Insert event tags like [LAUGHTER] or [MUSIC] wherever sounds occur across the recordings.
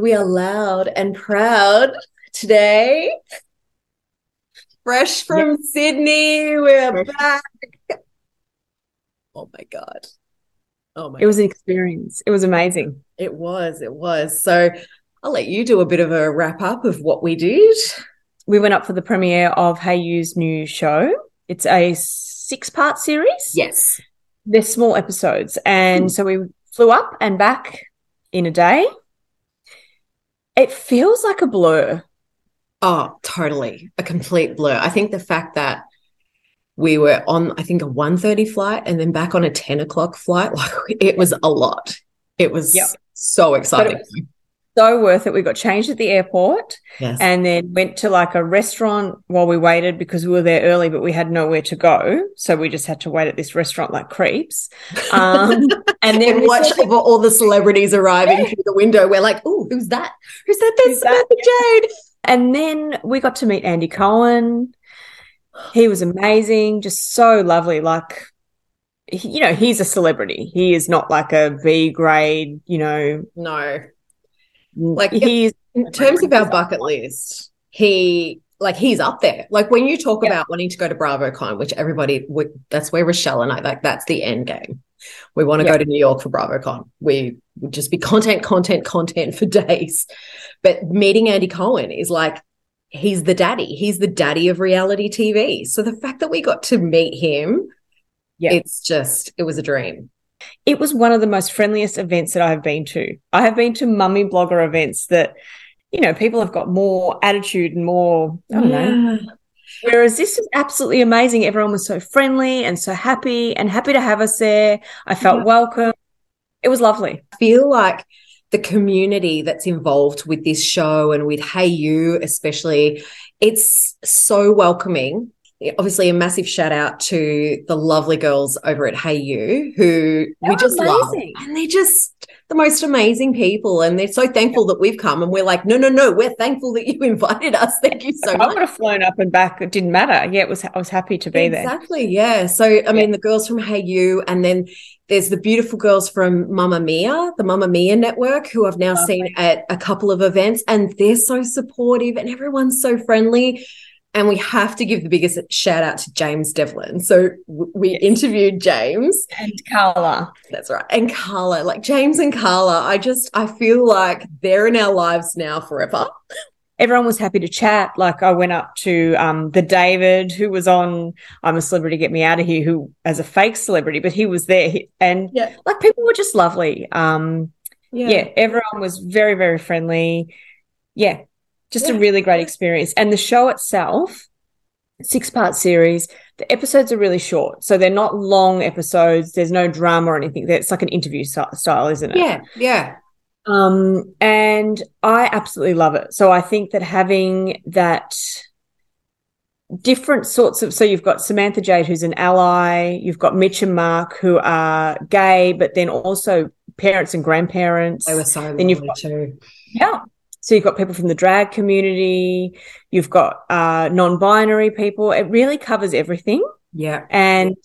We are loud and proud today. Fresh from yep. Sydney, we're Fresh. back. Oh my God. Oh my It was an experience. It was amazing. It was, it was. So I'll let you do a bit of a wrap up of what we did. We went up for the premiere of HayU's new show. It's a six part series. Yes. They're small episodes. And mm. so we flew up and back in a day it feels like a blur. Oh, totally. A complete blur. I think the fact that we were on, I think, a 1.30 flight and then back on a 10 o'clock flight, [LAUGHS] like it was a lot. It was yep. so exciting so worth it. We got changed at the airport yes. and then went to like a restaurant while we waited because we were there early, but we had nowhere to go. So we just had to wait at this restaurant like creeps. Um, [LAUGHS] and then watch said, all the celebrities arriving yeah. through the window. We're like, oh, who's that? Who's that? There's Samantha Jade. And then we got to meet Andy Cohen. He was amazing, just so lovely. Like, you know, he's a celebrity. He is not like a B grade, you know. No like he's in terms of our bucket list, he like he's up there. Like when you talk yeah. about wanting to go to BravoCon, which everybody that's where Rochelle and I like that's the end game. We want to yeah. go to New York for BravoCon. We would just be content, content, content for [LAUGHS] days. But meeting Andy Cohen is like he's the daddy. He's the daddy of reality TV. So the fact that we got to meet him, yeah. it's just it was a dream. It was one of the most friendliest events that I have been to. I have been to mummy blogger events that, you know, people have got more attitude and more, I don't yeah. know. Whereas this was absolutely amazing. Everyone was so friendly and so happy and happy to have us there. I felt yeah. welcome. It was lovely. I feel like the community that's involved with this show and with HayU, especially, it's so welcoming obviously a massive shout out to the lovely girls over at HayU who they're we just amazing. love. And they're just the most amazing people. And they're so thankful that we've come. And we're like, no, no, no, we're thankful that you [LAUGHS] invited us. Thank you so I much. I would have flown up and back. It didn't matter. Yeah, it was I was happy to be exactly, there. Exactly. Yeah. So I mean the girls from HayU and then there's the beautiful girls from Mamamia, the Mamamia network, who I've now seen at a couple of events, and they're so supportive and everyone's so friendly. And we have to give the biggest shout out to James Devlin. So we yes. interviewed James and Carla. That's right. And Carla, like James and Carla, I just, I feel like they're in our lives now forever. Everyone was happy to chat. Like I went up to um, the David who was on I'm a Celebrity, Get Me Out of Here, who as a fake celebrity, but he was there. And yeah. like people were just lovely. Um, yeah. yeah, everyone was very, very friendly. Yeah, just yeah. a really great experience. And the show itself, six part series, the episodes are really short. So they're not long episodes. There's no drama or anything. It's like an interview style, isn't it? Yeah. Yeah. Um, and I absolutely love it. So I think that having that different sorts of so you've got Samantha Jade who's an ally, you've got Mitch and Mark who are gay, but then also parents and grandparents. They were so then you've got, too. Yeah. So you've got people from the drag community, you've got uh, non-binary people. It really covers everything. Yeah. And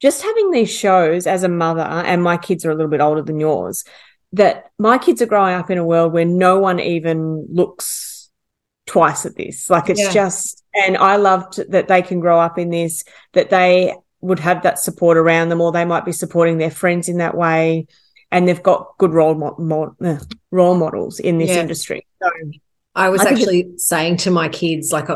just having these shows as a mother, and my kids are a little bit older than yours, that my kids are growing up in a world where no one even looks twice at this. Like it's yeah. just, and I loved that they can grow up in this, that they would have that support around them, or they might be supporting their friends in that way and they've got good role mo- mo- uh, role models in this yeah. industry. So I was I actually saying to my kids, like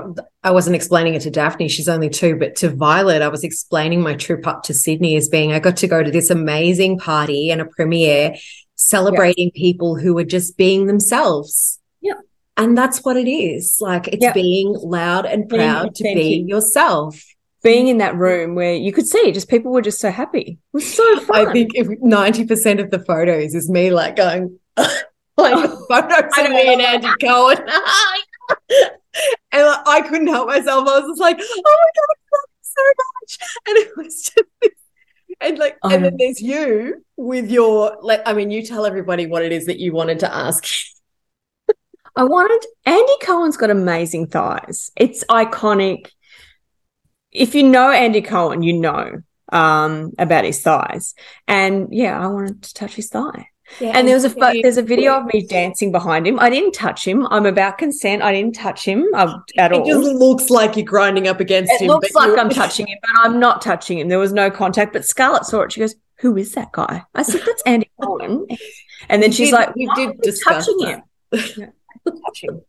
I wasn't explaining it to Daphne, she's only two, but to Violet, I was explaining my trip up to Sydney as being I got to go to this amazing party and a premiere celebrating yeah. people who are just being themselves. Yeah. And that's what it is. Like it's yeah. being loud and proud to be yourself being in that room where you could see just people were just so happy. It was so fun. I think if 90% of the photos is me like going, [LAUGHS] like [LAUGHS] photos of me and Andy Cohen. [LAUGHS] and I couldn't help myself. I was just like, oh my God, so much. And it was just and like um, and then there's you with your like I mean, you tell everybody what it is that you wanted to ask. I wanted Andy Cohen's got amazing thighs. It's iconic if you know Andy Cohen, you know um, about his thighs. And yeah, I wanted to touch his thigh. Yeah, and there was a there's a video of me dancing behind him. I didn't touch him. I'm about consent. I didn't touch him uh, at all. It just looks like you're grinding up against it him. It looks like I'm touching him, but I'm not touching him. There was no contact. But Scarlett saw it. She goes, "Who is that guy?" I said, "That's Andy Cohen." [LAUGHS] And then she's did, like, "We did [LAUGHS] touching him." touching.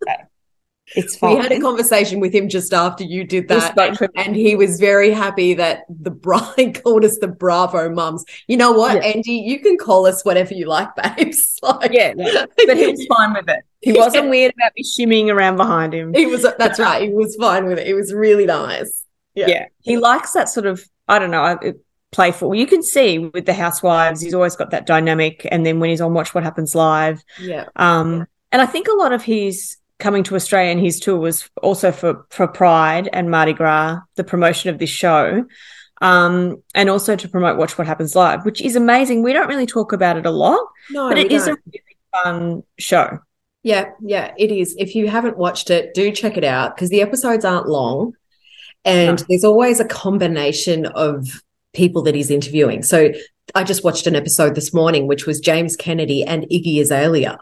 It's fine. We had a conversation with him just after you did that, and, and, he was very happy that the bride [LAUGHS] called us the Bravo mums. You know what, yeah. Andy? You can call us whatever you like, [LAUGHS] babes. Like, yeah, yeah, but he was fine with it. He [LAUGHS] wasn't yeah. weird about me shimmying around behind him. He was. That's right. He was fine with it. It was really nice. Yeah, yeah. He likes that sort of. I don't know. Playful. You can see with the housewives, he's always got that dynamic. And then when he's on Watch What Happens Live, yeah. Um, and I think a lot of his coming to Australia and his tour was also for for Pride and Mardi Gras, the promotion of this show, um, and also to promote Watch What Happens Live, which is amazing. We don't really talk about it a lot, no, but it is don't. a really fun show. Yeah, yeah, it is. If you haven't watched it, do check it out because the episodes aren't long, and no. there's always a combination of people that he's interviewing. So I just watched an episode this morning, which was James Kennedy and Iggy Azalea.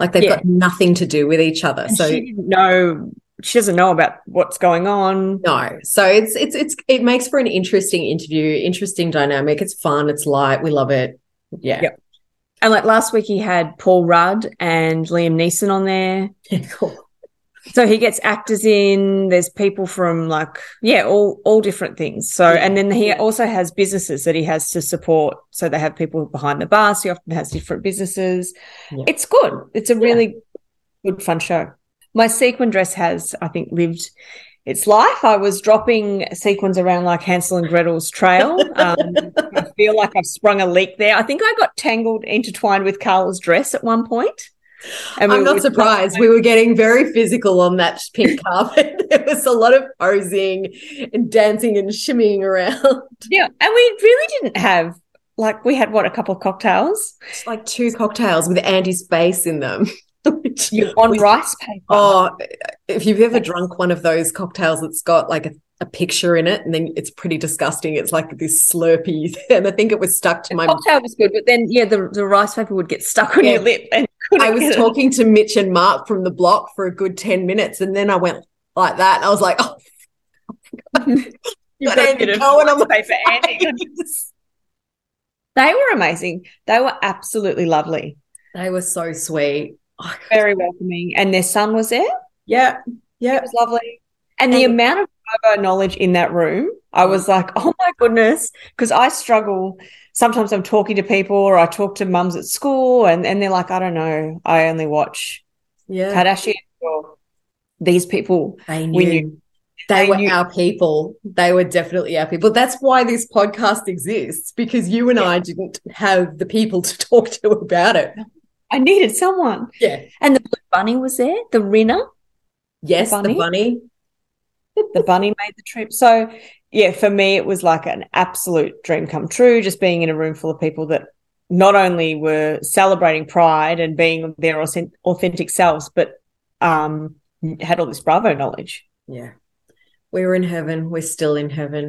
Like they've yeah. got nothing to do with each other. And so she didn't know she doesn't know about what's going on. No. So it's it's it's it makes for an interesting interview, interesting dynamic. It's fun, it's light, we love it. Yeah. Yep. And like last week he had Paul Rudd and Liam Neeson on there. Yeah, [LAUGHS] cool. So he gets actors in. There's people from like yeah, all all different things. So yeah. and then he also has businesses that he has to support. So they have people behind the bars. He often has different businesses. Yeah. It's good. It's a really yeah. good fun show. My sequin dress has, I think, lived its life. I was dropping sequins around like Hansel and Gretel's trail. Um, I [LAUGHS] feel like I've sprung a leak there. I think I got tangled, intertwined with Carla's dress at one point. And I'm not surprised. We were getting very physical on that pink [LAUGHS] carpet. there was a lot of posing and dancing and shimmying around. Yeah. And we really didn't have, like, we had what, a couple of cocktails? It's like two cocktails with Andy's face in them. [LAUGHS] You're on rice paper. Oh, if you've ever drunk one of those cocktails that's got like a, a, picture in it, and then it's pretty disgusting. It's like this slurpy, [LAUGHS] and I think it was stuck to the my cocktail was good, but then yeah, the, the rice paper would get stuck on yeah. your lip. And I was talking to Mitch and Mark from the block for a good ten minutes, and then I went like that, and I was like, oh. You've got Andy Cohen on the paper, Andy. they were amazing. They were absolutely lovely. They were so sweet oh, very welcoming. And their son was there. Yeah. Yeah. It was lovely. And, and the amount of knowledge in that room, I was like, [LAUGHS] oh my goodness. Because I struggle. Sometimes I'm talking to people or I talk to mums at school and, and they're like, I don't know. I only watch yeah. Kardashian or these people. They knew. Knew. They, they were knew. our people. They were definitely our people. That's why this podcast exists because you and yeah. I didn't have the people [LAUGHS] to talk to about it. I needed someone. Yeah. And the blue bunny was there, the Rinna. Yes, the bunny. The bunny, the bunny made the trip. So, yeah, for me, it was like an absolute dream come true, just being in a room full of people that not only were celebrating pride and being their authentic selves, but um, had all this Bravo knowledge. Yeah. We were in heaven. We're still in heaven.